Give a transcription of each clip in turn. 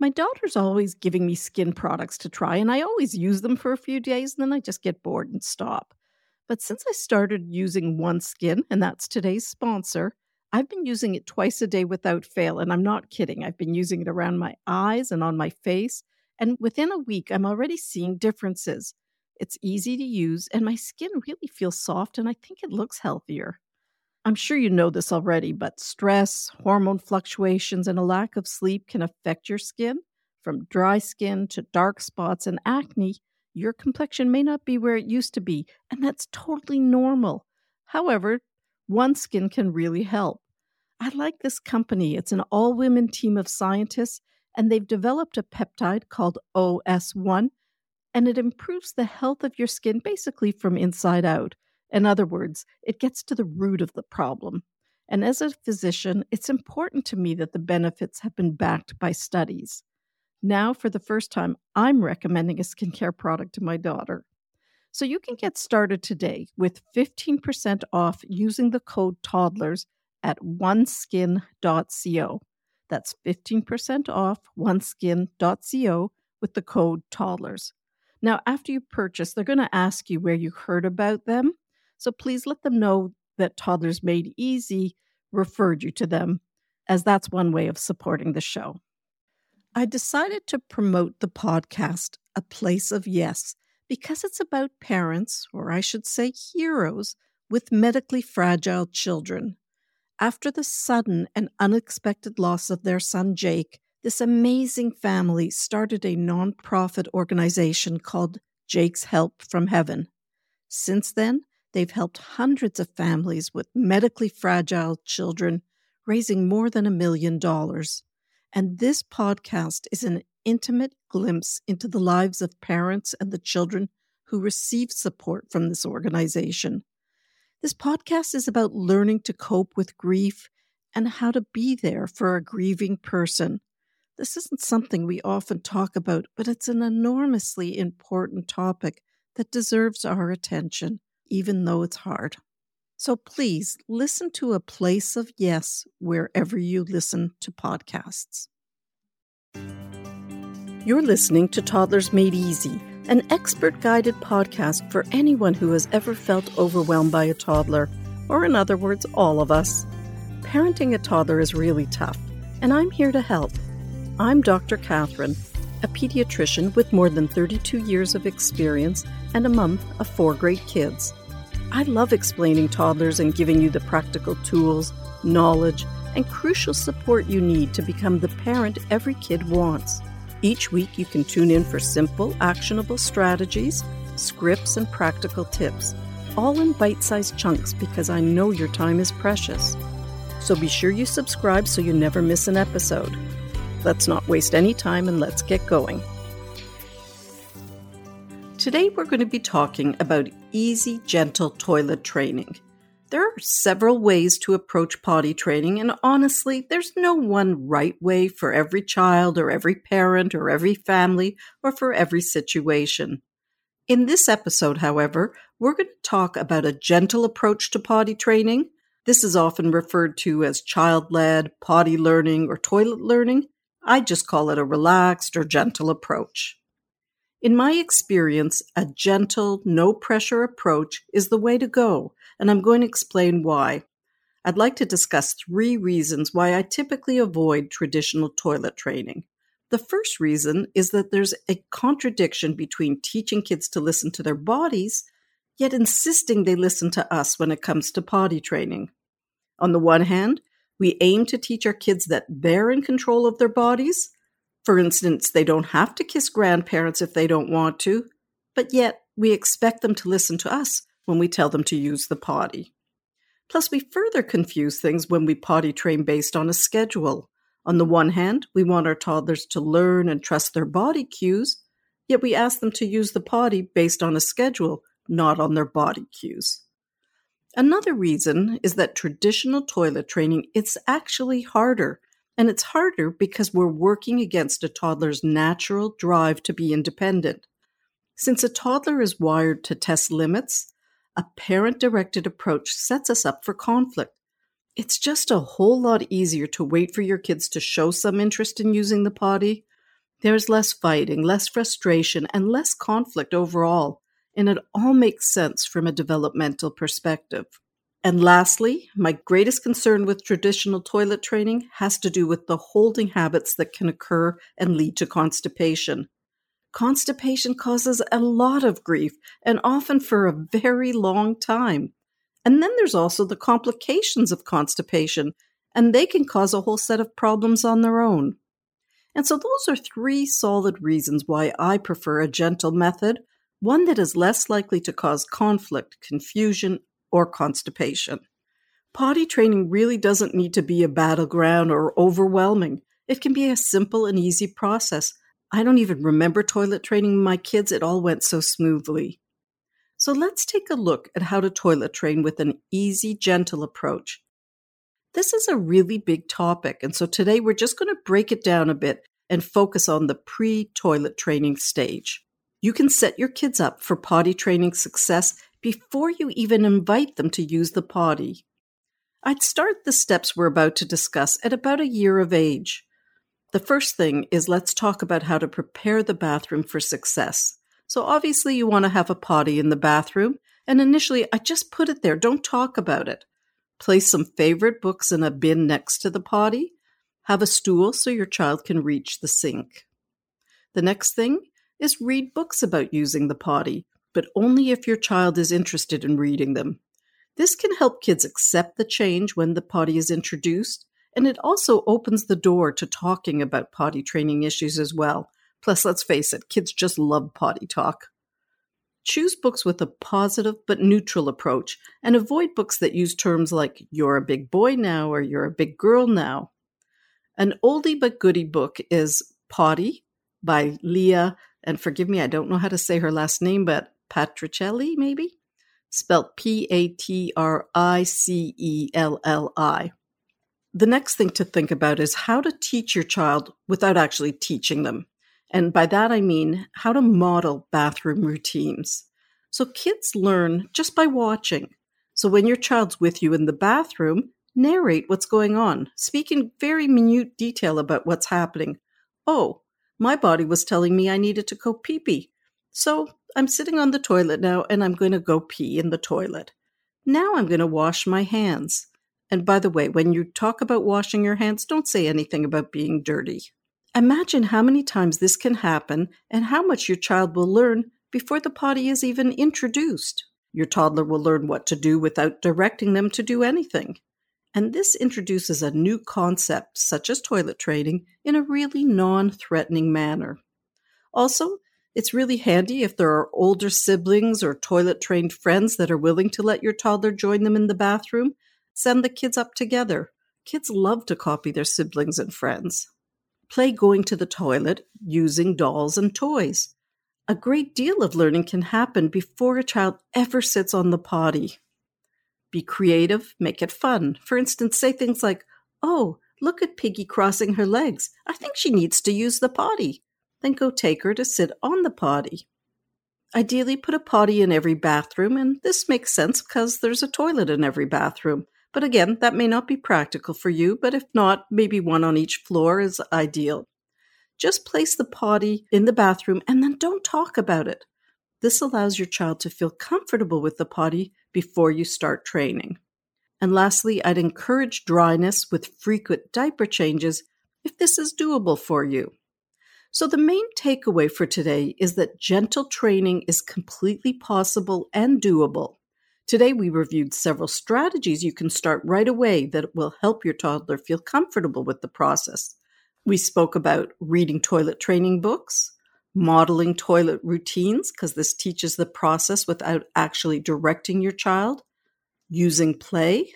My daughter's always giving me skin products to try, and I always use them for a few days and then I just get bored and stop. But since I started using OneSkin, and that's today's sponsor, I've been using it twice a day without fail. And I'm not kidding. I've been using it around my eyes and on my face. And within a week, I'm already seeing differences. It's easy to use, and my skin really feels soft, and I think it looks healthier. I'm sure you know this already, but stress, hormone fluctuations, and a lack of sleep can affect your skin. From dry skin to dark spots and acne, your complexion may not be where it used to be, and that's totally normal. However, OneSkin can really help. I like this company. It's an all women team of scientists, and they've developed a peptide called OS1, and it improves the health of your skin basically from inside out. In other words, it gets to the root of the problem. And as a physician, it's important to me that the benefits have been backed by studies. Now, for the first time, I'm recommending a skincare product to my daughter. So you can get started today with 15% off using the code toddlers at oneskin.co. That's 15% off oneskin.co with the code toddlers. Now, after you purchase, they're going to ask you where you heard about them. So please let them know that Toddlers Made Easy referred you to them, as that's one way of supporting the show. I decided to promote the podcast, A Place of Yes, because it's about parents, or I should say heroes, with medically fragile children. After the sudden and unexpected loss of their son Jake, this amazing family started a nonprofit organization called Jake's Help from Heaven. Since then, they've helped hundreds of families with medically fragile children, raising more than a million dollars. And this podcast is an intimate glimpse into the lives of parents and the children who receive support from this organization. This podcast is about learning to cope with grief and how to be there for a grieving person. This isn't something we often talk about, but it's an enormously important topic that deserves our attention, even though it's hard. So please listen to A Place of Yes wherever you listen to podcasts. You're listening to Toddlers Made Easy, an expert guided podcast for anyone who has ever felt overwhelmed by a toddler, or in other words, all of us. Parenting a toddler is really tough, and I'm here to help. I'm Dr. Cathryn, a pediatrician with more than 32 years of experience and a mom of four great kids. I love explaining toddlers and giving you the practical tools, knowledge, and crucial support you need to become the parent every kid wants. Each week, you can tune in for simple, actionable strategies, scripts, and practical tips, all in bite sized chunks because I know your time is precious. So be sure you subscribe so you never miss an episode. Let's not waste any time and let's get going. Today, we're going to be talking about easy, gentle toilet training. There are several ways to approach potty training, and honestly, there's no one right way for every child or every parent or every family or for every situation. In this episode, however, we're going to talk about a gentle approach to potty training. This is often referred to as child led, potty learning, or toilet learning. I just call it a relaxed or gentle approach. In my experience, a gentle, no pressure approach is the way to go, and I'm going to explain why. I'd like to discuss three reasons why I typically avoid traditional toilet training. The first reason is that there's a contradiction between teaching kids to listen to their bodies, yet insisting they listen to us when it comes to potty training. On the one hand, we aim to teach our kids that they're in control of their bodies, for instance, they don't have to kiss grandparents if they don't want to, but yet we expect them to listen to us when we tell them to use the potty. Plus, we further confuse things when we potty train based on a schedule. On the one hand, we want our toddlers to learn and trust their body cues, yet we ask them to use the potty based on a schedule, not on their body cues. Another reason is that traditional toilet training it's actually harder and it's harder because we're working against a toddler's natural drive to be independent. Since a toddler is wired to test limits, a parent directed approach sets us up for conflict. It's just a whole lot easier to wait for your kids to show some interest in using the potty, There's less fighting, less frustration, and less conflict overall, and it all makes sense from a developmental perspective. And lastly, my greatest concern with traditional toilet training has to do with the holding habits that can occur and lead to constipation. Constipation causes a lot of grief and often for a very long time. And then there's also the complications of constipation, and they can cause a whole set of problems on their own. And so, those are three solid reasons why I prefer a gentle method, one that is less likely to cause conflict, confusion, or constipation. Potty training really doesn't need to be a battleground or overwhelming. It can be a simple and easy process. I don't even remember toilet training my kids, it all went so smoothly. So let's take a look at how to toilet train with an easy, gentle approach. This is a really big topic, and so today we're just going to break it down a bit and focus on the pre toilet training stage. You can set your kids up for potty training success before you even invite them to use the potty. I'd start the steps we're about to discuss at about a year of age. The first thing is let's talk about how to prepare the bathroom for success. So, obviously, you want to have a potty in the bathroom, and initially, I just put it there, don't talk about it. Place some favorite books in a bin next to the potty. Have a stool so your child can reach the sink. The next thing is read books about using the potty but only if your child is interested in reading them. This can help kids accept the change when the potty is introduced, and it also opens the door to talking about potty training issues as well. Plus, let's face it, kids just love potty talk. Choose books with a positive but neutral approach and avoid books that use terms like you're a big boy now or you're a big girl now. An oldie but goodie book is Potty by Leah, and forgive me, I don't know how to say her last name, but Patricelli, maybe? Spelled P A T R I C E L L I. The next thing to think about is how to teach your child without actually teaching them. And by that I mean how to model bathroom routines. So kids learn just by watching. So when your child's with you in the bathroom, narrate what's going on. Speak in very minute detail about what's happening. Oh, my body was telling me I needed to go pee pee. So I'm sitting on the toilet now and I'm going to go pee in the toilet. Now I'm going to wash my hands. And by the way, when you talk about washing your hands, don't say anything about being dirty. Imagine how many times this can happen and how much your child will learn before the potty is even introduced. Your toddler will learn what to do without directing them to do anything. And this introduces a new concept, such as toilet training, in a really non threatening manner. Also, it's really handy if there are older siblings or toilet trained friends that are willing to let your toddler join them in the bathroom. Send the kids up together. Kids love to copy their siblings and friends. Play going to the toilet using dolls and toys. A great deal of learning can happen before a child ever sits on the potty. Be creative, make it fun. For instance, say things like, Oh, look at Piggy crossing her legs. I think she needs to use the potty then go take her to sit on the potty. Ideally, put a potty in every bathroom, and this makes sense because there's a toilet in every bathroom. But again, that may not be practical for you, but if not, maybe one on each floor is ideal. Just place the potty in the bathroom and then don't talk about it. This allows your child to feel comfortable with the potty before you start training. And lastly, I'd encourage dryness with frequent diaper changes if this is doable for you. So, the main takeaway for today is that gentle training is completely possible and doable. Today, we reviewed several strategies you can start right away that will help your toddler feel comfortable with the process. We spoke about reading toilet training books, modeling toilet routines, because this teaches the process without actually directing your child, using play,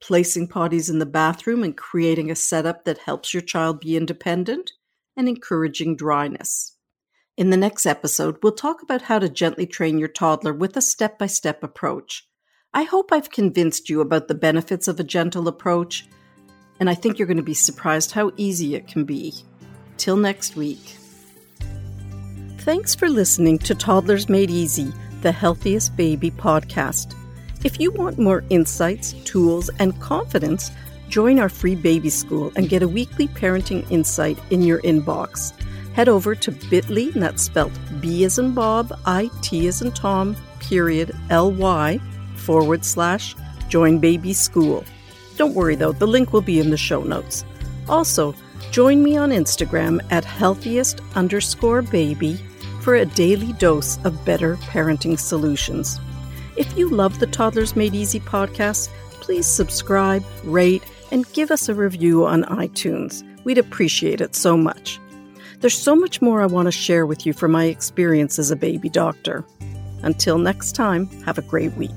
placing potties in the bathroom and creating a setup that helps your child be independent, and encouraging dryness. In the next episode, we'll talk about how to gently train your toddler with a step by step approach. I hope I've convinced you about the benefits of a gentle approach, and I think you're going to be surprised how easy it can be. Till next week. Thanks for listening to Toddlers Made Easy, the Healthiest Baby podcast. If you want more insights, tools, and confidence, Join our free baby school and get a weekly parenting insight in your inbox. head over to bit.ly, and that's spelled B as in Bob, I T as in Tom, period, L Y, forward slash join baby school. Don't worry though, the link will be in the show notes. Also, join me on Instagram at healthiest underscore baby for a daily dose of better parenting solutions. If you love the Toddlers Made Easy podcast, please subscribe, rate, and give us a review on iTunes. We'd appreciate it so much. There's so much more I want to share with you from my experience as a baby doctor. Until next time, have a great week.